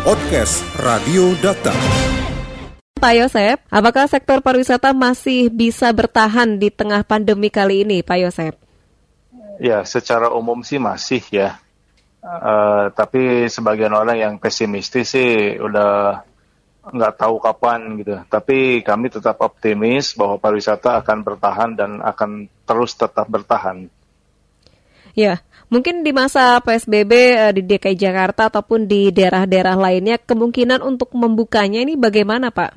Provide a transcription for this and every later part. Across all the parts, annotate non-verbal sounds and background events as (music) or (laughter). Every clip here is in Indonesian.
Podcast Radio Data. Pak Yosep, apakah sektor pariwisata masih bisa bertahan di tengah pandemi kali ini, Pak Yosep? Ya, secara umum sih masih ya. Uh, tapi sebagian orang yang pesimistis sih udah nggak tahu kapan gitu. Tapi kami tetap optimis bahwa pariwisata akan bertahan dan akan terus tetap bertahan. Ya, mungkin di masa PSBB eh, di DKI Jakarta ataupun di daerah-daerah lainnya kemungkinan untuk membukanya ini bagaimana, Pak?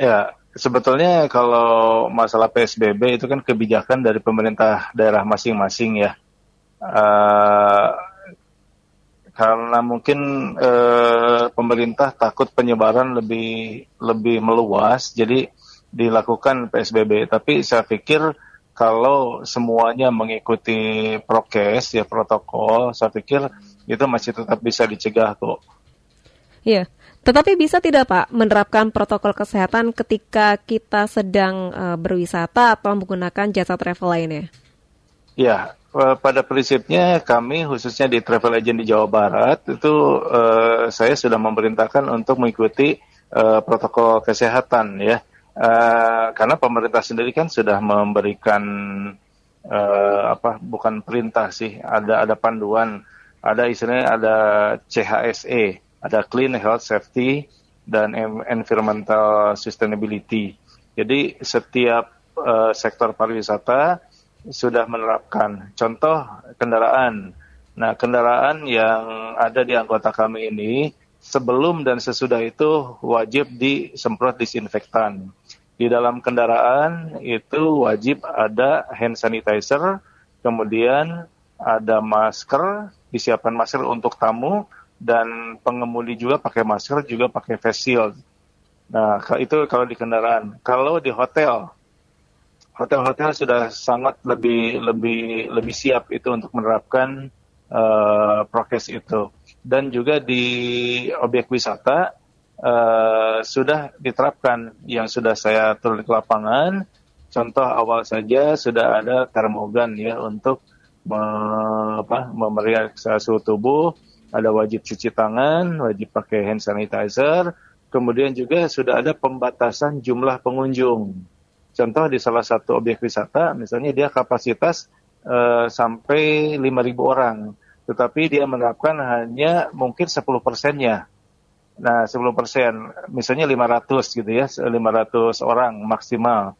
Ya, sebetulnya kalau masalah PSBB itu kan kebijakan dari pemerintah daerah masing-masing ya. Uh, karena mungkin uh, pemerintah takut penyebaran lebih lebih meluas, jadi dilakukan PSBB. Tapi saya pikir kalau semuanya mengikuti prokes ya protokol, saya pikir itu masih tetap bisa dicegah kok. Iya. Tetapi bisa tidak Pak menerapkan protokol kesehatan ketika kita sedang uh, berwisata atau menggunakan jasa travel lainnya? Ya, pada prinsipnya kami khususnya di travel agent di Jawa Barat itu uh, saya sudah memerintahkan untuk mengikuti uh, protokol kesehatan ya. Uh, karena pemerintah sendiri kan sudah memberikan uh, apa bukan perintah sih, ada ada panduan, ada istilahnya ada CHSE ada clean health safety dan environmental sustainability. Jadi setiap uh, sektor pariwisata sudah menerapkan contoh kendaraan. Nah, kendaraan yang ada di anggota kami ini sebelum dan sesudah itu wajib disemprot disinfektan. Di dalam kendaraan itu wajib ada hand sanitizer, kemudian ada masker, disiapkan masker untuk tamu, dan pengemudi juga pakai masker juga pakai face shield. Nah itu kalau di kendaraan. Kalau di hotel, hotel-hotel sudah sangat lebih lebih lebih siap itu untuk menerapkan uh, prokes itu. Dan juga di objek wisata uh, sudah diterapkan yang sudah saya turun ke lapangan. Contoh awal saja sudah ada termogan ya untuk me, apa, memeriksa suhu tubuh ada wajib cuci tangan, wajib pakai hand sanitizer, kemudian juga sudah ada pembatasan jumlah pengunjung. Contoh di salah satu objek wisata, misalnya dia kapasitas uh, sampai 5.000 orang, tetapi dia menerapkan hanya mungkin 10 persennya. Nah, 10 persen, misalnya 500 gitu ya, 500 orang maksimal.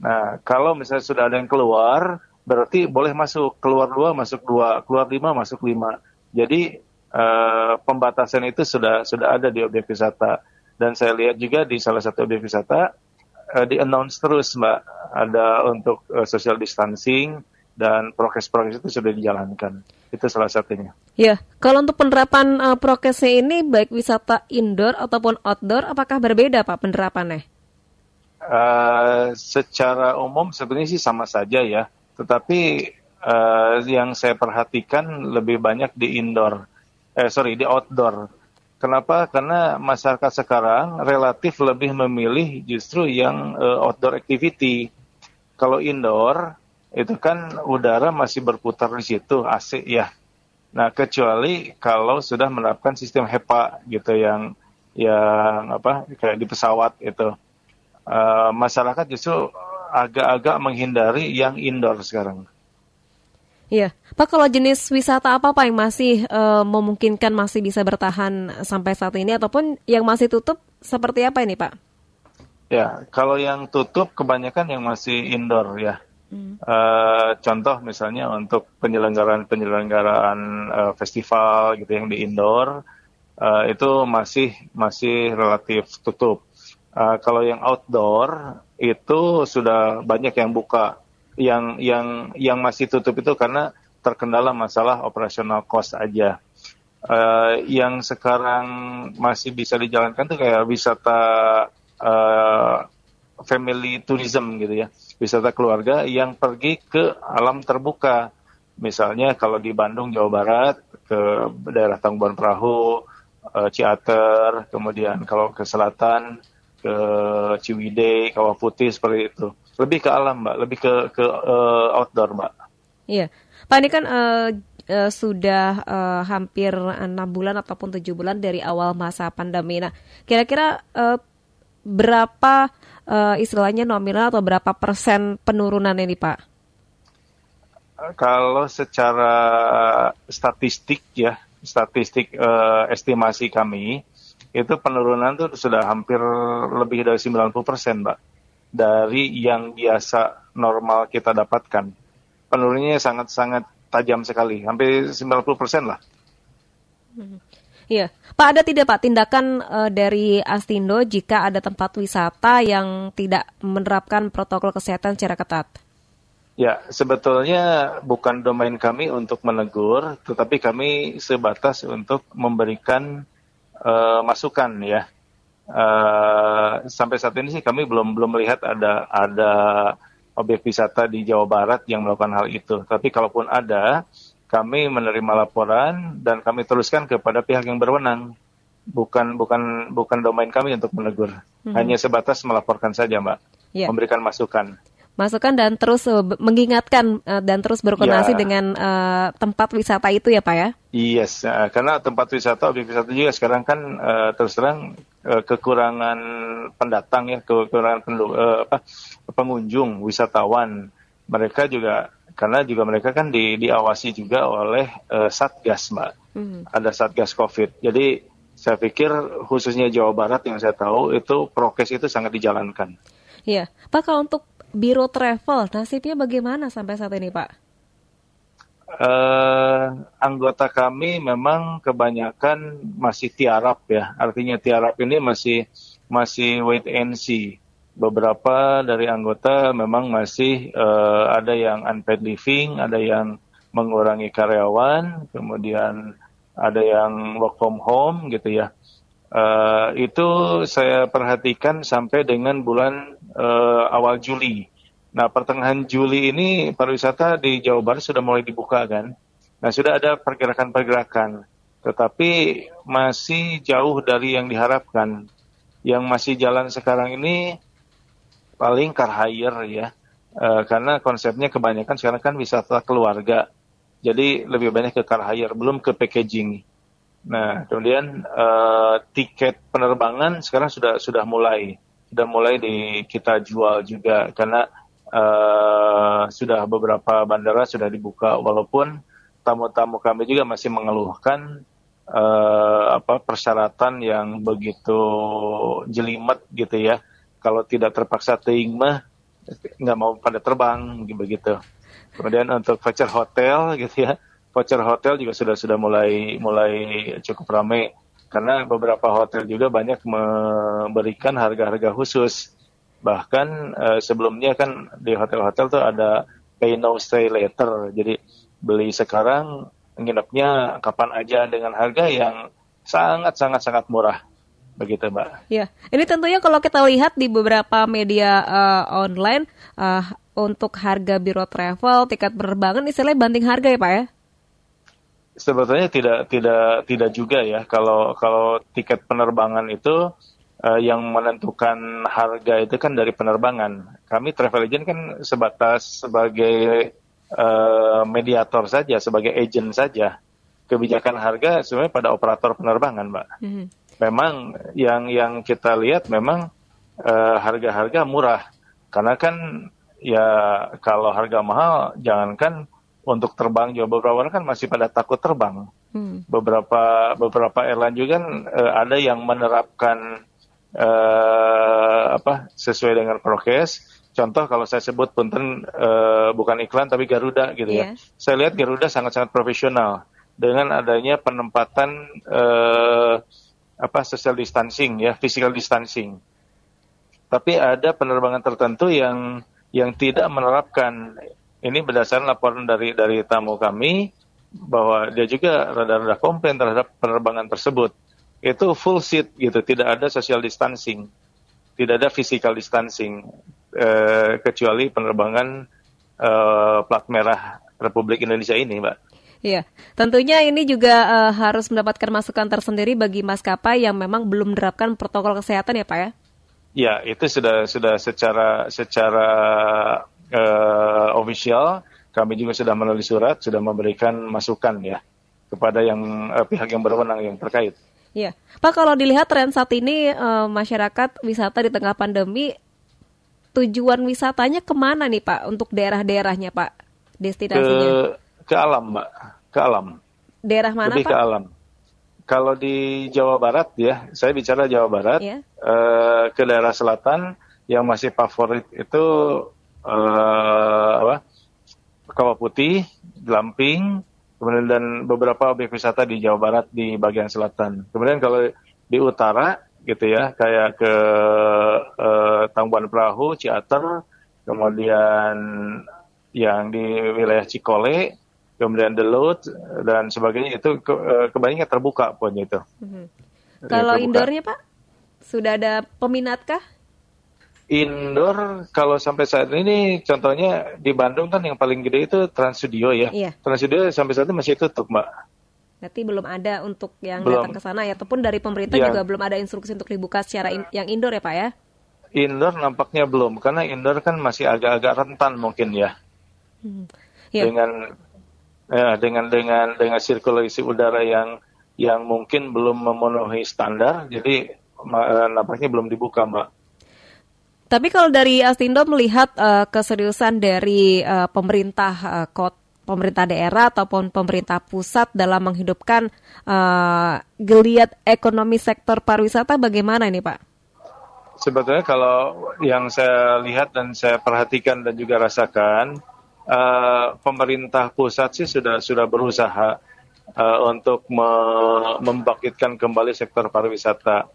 Nah, kalau misalnya sudah ada yang keluar, berarti boleh masuk, keluar dua masuk dua, keluar lima masuk lima. Jadi uh, pembatasan itu sudah sudah ada di objek wisata. Dan saya lihat juga di salah satu objek wisata uh, di announce terus mbak. Ada untuk uh, social distancing dan prokes-prokes itu sudah dijalankan itu salah satunya. Ya, kalau untuk penerapan uh, prokesnya ini baik wisata indoor ataupun outdoor, apakah berbeda pak penerapannya? Uh, secara umum sebenarnya sih sama saja ya, tetapi uh, yang saya perhatikan lebih banyak di indoor eh sorry di outdoor. Kenapa? Karena masyarakat sekarang relatif lebih memilih justru yang uh, outdoor activity. Kalau indoor itu kan udara masih berputar di situ, AC ya. Nah, kecuali kalau sudah menerapkan sistem HEPA gitu yang yang apa kayak di pesawat itu. Uh, masyarakat justru agak-agak menghindari yang indoor sekarang. Iya, Pak kalau jenis wisata apa Pak yang masih uh, memungkinkan masih bisa bertahan sampai saat ini ataupun yang masih tutup seperti apa ini Pak? Ya, kalau yang tutup kebanyakan yang masih indoor ya. Hmm. Uh, contoh misalnya untuk penyelenggaraan-penyelenggaraan uh, festival gitu yang di indoor uh, itu masih masih relatif tutup. Uh, kalau yang outdoor itu sudah banyak yang buka yang yang yang masih tutup itu karena terkendala masalah operasional cost aja. Uh, yang sekarang masih bisa dijalankan tuh kayak wisata uh, family tourism gitu ya, wisata keluarga yang pergi ke alam terbuka. Misalnya kalau di Bandung, Jawa Barat, ke daerah Tangguban Perahu, uh, Ciater, kemudian kalau ke selatan, ke Ciwidey, Kawah Putih seperti itu lebih ke alam mbak lebih ke ke uh, outdoor mbak iya pak ini kan uh, sudah uh, hampir enam bulan ataupun tujuh bulan dari awal masa pandemi. Nah, kira-kira uh, berapa uh, istilahnya nominal atau berapa persen penurunan ini, Pak? Kalau secara statistik ya, statistik uh, estimasi kami itu penurunan itu sudah hampir lebih dari 90 persen, Mbak, dari yang biasa normal kita dapatkan. Penurunannya sangat-sangat tajam sekali, hampir 90 persen lah. Iya, Pak ada tidak Pak tindakan uh, dari Astindo jika ada tempat wisata yang tidak menerapkan protokol kesehatan secara ketat? Ya, sebetulnya bukan domain kami untuk menegur, tetapi kami sebatas untuk memberikan uh, masukan ya. Uh, sampai saat ini sih kami belum belum melihat ada ada objek wisata di Jawa Barat yang melakukan hal itu. Tapi kalaupun ada, kami menerima laporan dan kami teruskan kepada pihak yang berwenang. Bukan bukan bukan domain kami untuk menegur. Hmm. Hanya sebatas melaporkan saja, Mbak. Yeah. Memberikan masukan masukan dan terus uh, mengingatkan uh, dan terus berkoordinasi ya. dengan uh, tempat wisata itu ya Pak ya? Yes, uh, karena tempat wisata, objek wisata juga sekarang kan uh, terus terang uh, kekurangan pendatang ya, kekurangan pendu, uh, apa, pengunjung, wisatawan. Mereka juga karena juga mereka kan di, diawasi juga oleh uh, satgas mbak, hmm. ada satgas COVID. Jadi saya pikir khususnya Jawa Barat yang saya tahu itu prokes itu sangat dijalankan. Iya, Pak kalau untuk Biro Travel, nasibnya bagaimana sampai saat ini, Pak? Uh, anggota kami memang kebanyakan masih tiarap ya. Artinya tiarap ini masih masih wait and see. Beberapa dari anggota memang masih uh, ada yang unpaid living, ada yang mengurangi karyawan, kemudian ada yang work from home gitu ya. Uh, itu saya perhatikan sampai dengan bulan uh, awal Juli. Nah, pertengahan Juli ini pariwisata di Jawa Barat sudah mulai dibuka kan. Nah, sudah ada pergerakan-pergerakan. Tetapi masih jauh dari yang diharapkan. Yang masih jalan sekarang ini paling car hire ya. Uh, karena konsepnya kebanyakan sekarang kan wisata keluarga. Jadi lebih banyak ke car hire, belum ke packaging. Nah, kemudian uh, tiket penerbangan sekarang sudah sudah mulai sudah mulai di kita jual juga karena uh, sudah beberapa bandara sudah dibuka walaupun tamu-tamu kami juga masih mengeluhkan uh, apa persyaratan yang begitu jelimet gitu ya. Kalau tidak terpaksa teing mah nggak mau pada terbang begitu. Kemudian untuk voucher hotel gitu ya voucher hotel juga sudah sudah mulai mulai cukup ramai karena beberapa hotel juga banyak memberikan harga-harga khusus. Bahkan uh, sebelumnya kan di hotel-hotel tuh ada pay no stay later. Jadi beli sekarang nginepnya kapan aja dengan harga yang sangat sangat sangat murah begitu mbak. Ya, ini tentunya kalau kita lihat di beberapa media uh, online uh, untuk harga biro travel tiket penerbangan istilahnya banding harga ya pak ya? sebetulnya tidak tidak tidak juga ya kalau kalau tiket penerbangan itu uh, yang menentukan harga itu kan dari penerbangan. Kami travel agent kan sebatas sebagai uh, mediator saja, sebagai agent saja. Kebijakan harga sebenarnya pada operator penerbangan, Mbak. Mm-hmm. Memang yang yang kita lihat memang uh, harga-harga murah. Karena kan ya kalau harga mahal jangankan untuk terbang juga beberapa orang kan masih pada takut terbang. Hmm. Beberapa beberapa airline juga kan uh, ada yang menerapkan uh, apa sesuai dengan prokes. Contoh kalau saya sebut punten uh, bukan iklan tapi Garuda gitu yeah. ya. Saya lihat Garuda sangat-sangat profesional dengan adanya penempatan uh, apa social distancing ya, physical distancing. Tapi ada penerbangan tertentu yang yang tidak menerapkan ini berdasarkan laporan dari dari tamu kami bahwa dia juga rada-rada komplain terhadap penerbangan tersebut. Itu full seat gitu, tidak ada social distancing, tidak ada physical distancing, eh, kecuali penerbangan eh, plat merah Republik Indonesia ini, Mbak. Iya, tentunya ini juga uh, harus mendapatkan masukan tersendiri bagi maskapai yang memang belum menerapkan protokol kesehatan ya, Pak ya? Ya, itu sudah sudah secara secara uh, official kami juga sudah menulis surat, sudah memberikan masukan ya kepada yang uh, pihak yang berwenang yang terkait. Iya, Pak kalau dilihat tren saat ini uh, masyarakat wisata di tengah pandemi, tujuan wisatanya ke mana nih Pak untuk daerah-daerahnya Pak destinasinya? Ke, ke alam Mbak, ke alam. Daerah mana Lebih Pak? ke alam. Kalau di Jawa Barat ya, saya bicara Jawa Barat, Iya. uh, ke daerah selatan yang masih favorit itu uh, apa? Kawah Putih, Glamping, kemudian dan beberapa objek wisata di Jawa Barat di bagian selatan. Kemudian kalau di utara gitu ya, kayak ke uh, Tambuan Perahu, Ciater, kemudian yang di wilayah Cikole, kemudian Delut dan sebagainya itu ke, uh, kebanyakan terbuka pun itu. Iya, Kalau terbuka. indoornya Pak, sudah ada peminatkah? Indoor kalau sampai saat ini contohnya di Bandung kan yang paling gede itu Trans Studio ya. Iya. Trans Studio sampai saat ini masih tutup, Mbak. Berarti belum ada untuk yang Belum. datang ke sana ya, ataupun dari pemerintah Iya. juga belum ada instruksi untuk dibuka secara in- yang indoor ya Pak ya? Indoor nampaknya belum karena indoor kan masih agak-agak rentan mungkin ya. Hmm. Iya. Dengan ya, dengan dengan dengan sirkulasi udara yang yang mungkin belum memenuhi standar jadi ma- nampaknya belum dibuka, Mbak. Tapi kalau dari Astindo melihat eh, keseriusan dari eh, pemerintah eh, kot pemerintah daerah ataupun pemerintah pusat dalam menghidupkan eh, geliat ekonomi sektor pariwisata bagaimana ini Pak? Sebetulnya kalau yang saya lihat dan saya perhatikan dan juga rasakan, eh, pemerintah pusat sih sudah sudah berusaha eh, untuk me- membangkitkan kembali sektor pariwisata,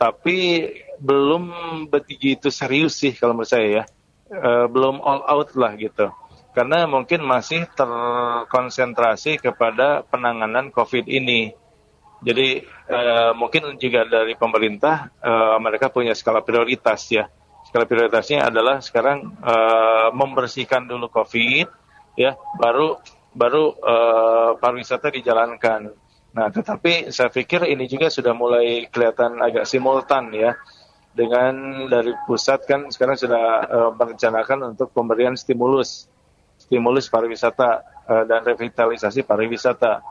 tapi belum begitu serius sih kalau menurut saya ya, Eh, belum all out lah gitu, karena mungkin masih terkonsentrasi kepada penanganan COVID ini. Jadi eh, mungkin juga dari pemerintah eh, mereka punya skala prioritas ya. Skala prioritasnya adalah sekarang eh, membersihkan dulu COVID ya, baru baru eh, pariwisata dijalankan. Nah, tetapi saya pikir ini juga sudah mulai kelihatan agak simultan ya. Dengan dari pusat kan sekarang sudah eh, merencanakan untuk pemberian stimulus stimulus pariwisata eh, dan revitalisasi pariwisata.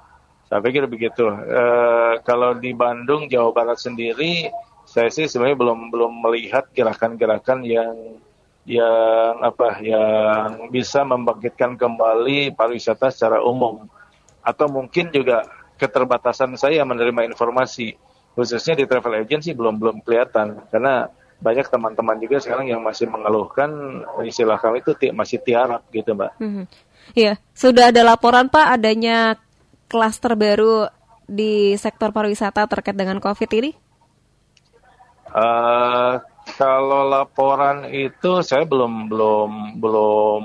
Saya pikir begitu. Eh, kalau di Bandung, Jawa Barat sendiri, saya sih sebenarnya belum belum melihat gerakan-gerakan yang yang apa yang bisa membangkitkan kembali pariwisata secara umum. Atau mungkin juga keterbatasan saya menerima informasi, khususnya di travel agency belum belum kelihatan karena banyak teman-teman juga sekarang yang masih mengeluhkan istilah kami itu masih tiarap gitu, Mbak. Mhm. Iya, sudah ada laporan Pak adanya klaster baru di sektor pariwisata terkait dengan COVID ini? Eh, kalau laporan itu saya belum belum belum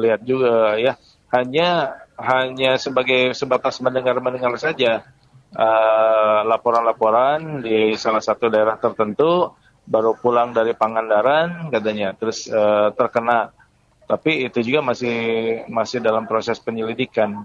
lihat juga ya. Hanya hanya sebagai sebatas mendengar-mendengar saja Eh, laporan-laporan di salah satu daerah tertentu baru pulang dari Pangandaran katanya terus eh, terkena. Tapi itu juga masih masih dalam proses penyelidikan.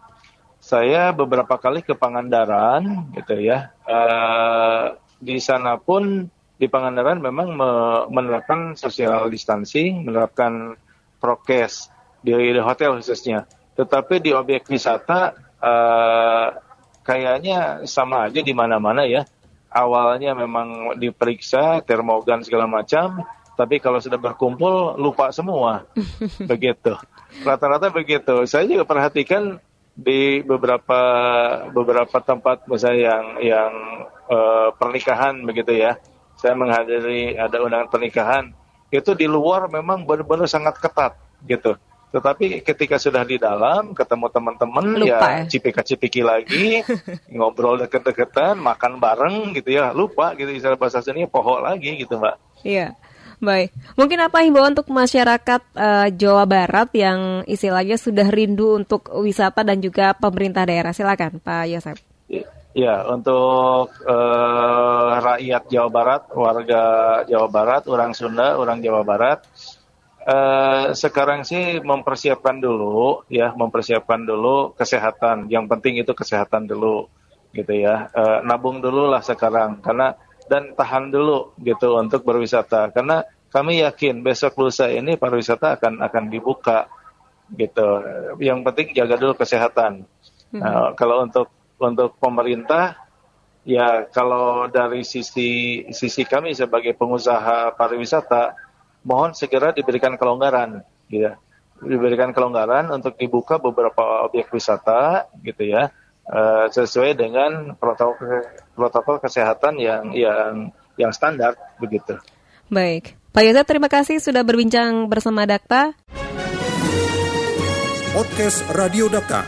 Saya beberapa kali ke Pangandaran gitu ya. Eh, di sana pun di Pangandaran memang me- menerapkan social distancing, menerapkan prokes di, di hotel khususnya. Tetapi di objek wisata eh, kayaknya sama aja di mana-mana ya. Awalnya memang diperiksa termogan segala macam, tapi kalau sudah berkumpul lupa semua. (laughs) begitu. Rata-rata begitu. Saya juga perhatikan di beberapa beberapa tempat misalnya yang yang eh, pernikahan begitu ya. Saya menghadiri ada undangan pernikahan itu di luar memang benar-benar sangat ketat gitu. Tetapi ketika sudah di dalam ketemu teman-teman ya? ya cipika-cipiki lagi, (laughs) ngobrol deket-deketan, makan bareng gitu ya, lupa gitu istilah bahasa sini pohon lagi gitu, Mbak. Iya, baik. Mungkin apa himbauan untuk masyarakat eh, Jawa Barat yang istilahnya sudah rindu untuk wisata dan juga pemerintah daerah? Silakan, Pak Yosef. Ya, untuk eh, rakyat Jawa Barat, warga Jawa Barat, orang Sunda, orang Jawa Barat, eh, sekarang sih mempersiapkan dulu, ya, mempersiapkan dulu kesehatan. Yang penting itu kesehatan dulu, gitu ya. Eh, nabung dulu lah sekarang, karena dan tahan dulu gitu untuk berwisata, karena kami yakin besok lusa ini pariwisata akan akan dibuka gitu. Yang penting jaga dulu kesehatan. Hmm. Nah, kalau untuk untuk pemerintah ya kalau dari sisi sisi kami sebagai pengusaha pariwisata mohon segera diberikan kelonggaran gitu. Diberikan kelonggaran untuk dibuka beberapa objek wisata gitu ya. Uh, sesuai dengan protokol protokol kesehatan yang yang yang standar begitu. Baik, Pak Yosef terima kasih sudah berbincang bersama Dakta. Podcast Radio Data,